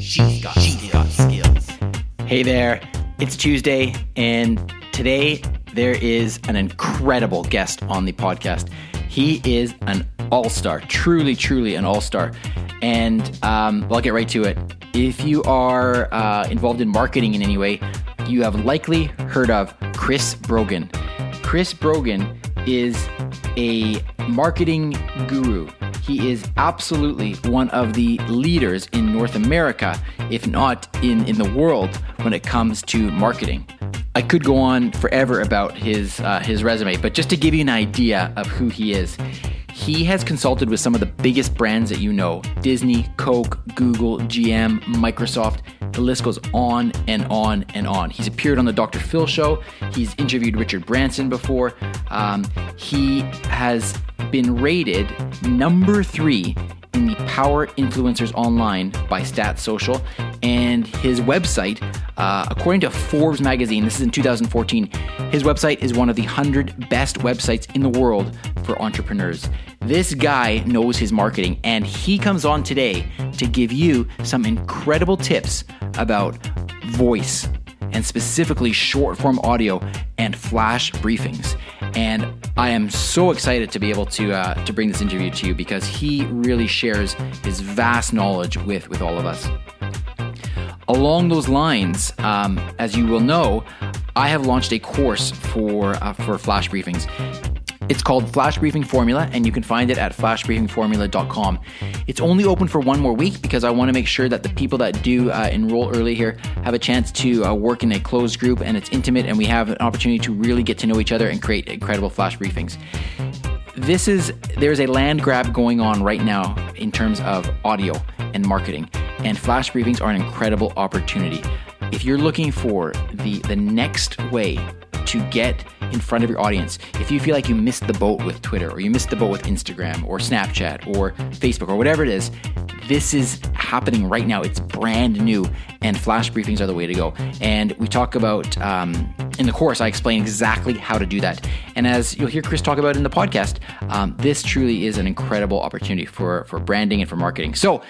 She's got, got skills. Hey there, it's Tuesday, and today there is an incredible guest on the podcast. He is an all star, truly, truly an all star. And um, well, I'll get right to it. If you are uh, involved in marketing in any way, you have likely heard of Chris Brogan. Chris Brogan is a marketing guru. He is absolutely one of the leaders in North America, if not in, in the world, when it comes to marketing. I could go on forever about his uh, his resume, but just to give you an idea of who he is, he has consulted with some of the biggest brands that you know Disney, Coke, Google, GM, Microsoft. The list goes on and on and on. He's appeared on the Dr. Phil show. He's interviewed Richard Branson before. Um, he has been rated number three in the Power Influencers Online by Stats Social. And his website, uh, according to Forbes magazine, this is in 2014, his website is one of the 100 best websites in the world for entrepreneurs. This guy knows his marketing, and he comes on today to give you some incredible tips about voice and specifically short form audio and flash briefings. And I am so excited to be able to uh, to bring this interview to you because he really shares his vast knowledge with with all of us. Along those lines, um, as you will know, I have launched a course for uh, for flash briefings. It's called Flash Briefing Formula, and you can find it at flashbriefingformula.com. It's only open for one more week because I want to make sure that the people that do uh, enroll early here have a chance to uh, work in a closed group and it's intimate, and we have an opportunity to really get to know each other and create incredible flash briefings. This is there's a land grab going on right now in terms of audio and marketing, and flash briefings are an incredible opportunity. If you're looking for the the next way to get in front of your audience. If you feel like you missed the boat with Twitter or you missed the boat with Instagram or Snapchat or Facebook or whatever it is, this is happening right now. It's brand new, and flash briefings are the way to go. And we talk about um, in the course, I explain exactly how to do that. And as you'll hear Chris talk about in the podcast, um, this truly is an incredible opportunity for for branding and for marketing. So